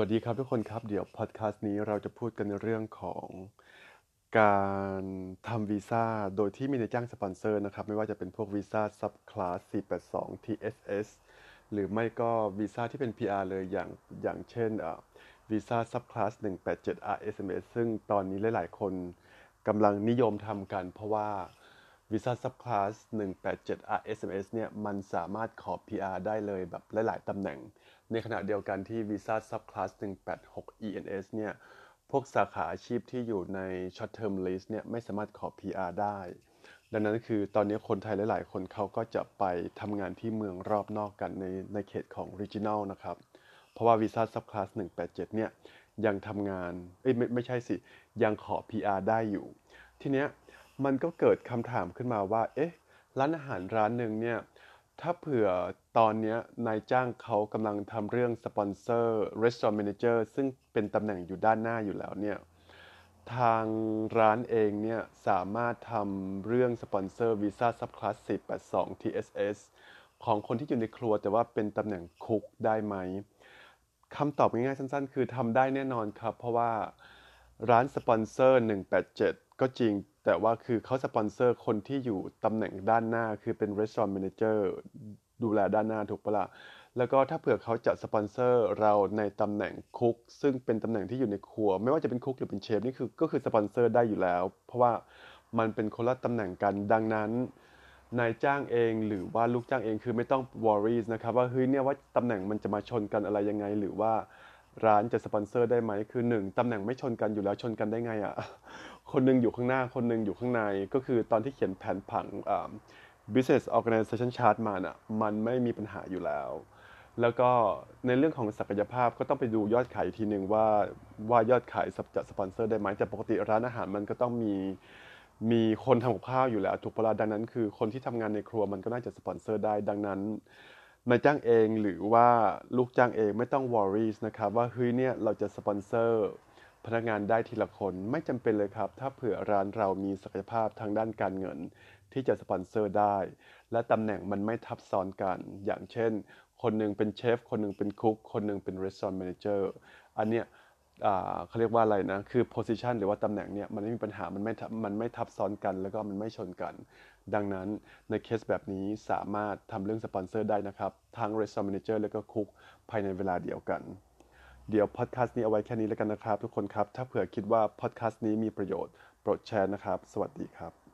สวัสดีครับทุกคนครับ เดี๋ยวพอดแคสต์นี้เราจะพูดกันในเรื่องของการทำวีซ่าโดยที่มีนายจ้างสปอนเซอร์นะครับ ไม่ว่าจะเป็นพวกวีซ่า subclass 482 TSS หรือไม่ก็วีซ่าที่เป็น PR เลยอย่างอย่างเช่นวีซ่า subclass 187 RSMS ซึ่งตอนนี้หลาย ๆ คนกำลังนิยมทำกันเพราะว่า วีซ่า subclass 187 RSMS เนี่ยมันสามารถขอ PR ได้เลยแบบหลาย ๆ ตำแหน่ง ในขณะเดียวกันที่วีซ่าซับคลาส186 ENS เนี่ยพวกสาขาอาชีพที่อยู่ใน short term list เนี่ยไม่สามารถขอ PR ได้ ดังนั้นคือตอนนี้คนไทยหลาย ๆ คนเขาก็จะไปทำงานที่เมืองรอบนอกกันในในเขตของ regional นะครับ เพราะว่าวีซ่าซับคลาส187 เนี่ยยังทำงาน เอ้ยไม่ไม่ใช่สิ ยังขอ PR ได้อยู่ ทีเนี้ย มันก็เกิดคำถามขึ้นมาว่า เอ๊ะ ร้านอาหารร้านหนึ่งเนี่ย ถ้าเผื่อตอนนี้นายจ้างเขากำลังทำเรื่องสปอนเซอร์ restaurant manager ซึ่งเป็นตำแหน่งอยู่ด้านหน้าอยู่แล้วเนี่ย ทางร้านเองเนี่ย สามารถทำเรื่องสปอนเซอร์วีซ่า subclass 482 TSS ของคนที่อยู่ในครัวแต่ว่าเป็นตำแหน่ง cook ได้ไหมคำตอบง่ายๆสั้น ๆ คือทำได้แน่นอนครับ เพราะว่าร้านสปอนเซอร์ 187 ก็จริง แต่ว่าคือเขาสปอนเซอร์คนที่อยู่ตำแหน่งด้านหน้าคือเป็น restaurant manager ดูแลด้านหน้าถูกปะล่ะแล้วก็ถ้าเผื่อเขาจะสปอนเซอร์เราในตำแหน่ง cook ซึ่งเป็นตำแหน่งที่อยู่ในครัว ไม่ว่าจะเป็น cook หรือเป็นเชฟนี่คือก็คือสปอนเซอร์ได้อยู่แล้ว เพราะว่ามันเป็นคนละตำแหน่งกันดังนั้นนายจ้างเองหรือว่าลูกจ้างเองคือไม่ต้อง worries นะครับว่าเฮ้ยเนี่ยว่าตำแหน่งมันจะมาชนกันอะไรยังไง หรือว่าร้านจะสปอนเซอร์ได้ไหมคือหนึ่งตำแหน่งไม่ชนกันอยู่แล้วชนกันได้ไงอะ่ะ คนนึงอยู่ข้างหน้าคนนึงอยู่ข้างใน ก็คือตอนที่เขียนแผนผัง business organization chart มาน่ะมันไม่มีปัญหาอยู่แล้ว แล้วก็ในเรื่องของศักยภาพก็ต้องไปดูยอดขายทีหนึ่งว่าว่ายอดขายจะสปอนเซอร์ได้ไหมแต่ปกติร้านอาหารมันก็ต้องมีมีคนทำกับข้าวอยู่แล้วถูกปะดังนั้น คือคนที่ทำงานในครัวมันก็น่าจะสปอนเซอร์ได้ดังนั้นนายจ้างเองหรือว่าลูกจ้างเองไม่ต้อง worries นะครับว่าเฮ้ยเนี่ยเราจะสปอนเซอร์ พนักงานได้ทีละคนไม่จำเป็นเลยครับ ถ้าเผื่อร้านเรามีศักยภาพทางด้านการเงิน ที่จะสปอนเซอร์ได้ และตำแหน่งมันไม่ทับซ้อนกัน อย่างเช่น คนหนึ่งเป็นเชฟ คนหนึ่งเป็น cook คนหนึ่งเป็น restaurant manager อันเนี้ยเขาเรียกว่าอะไรนะ คือ position หรือว่าตำแหน่งเนี่ยมันไม่มีปัญหา มันไม่ มันไม่ทับซ้อนกัน แล้วก็มันไม่ชนกัน ดังนั้นในเคสแบบนี้สามารถทำเรื่องสปอนเซอร์ได้นะครับ ทั้ง restaurant manager แล้วก็ cookภายในเวลาเดียวกัน เดี๋ยวพอดแคสต์นี้เอาไว้แค่นี้แล้วกันนะครับ ทุกคนครับ ถ้าเผื่อคิดว่าพอดแคสต์นี้มีประโยชน์ โปรดแชร์นะครับ สวัสดีครับ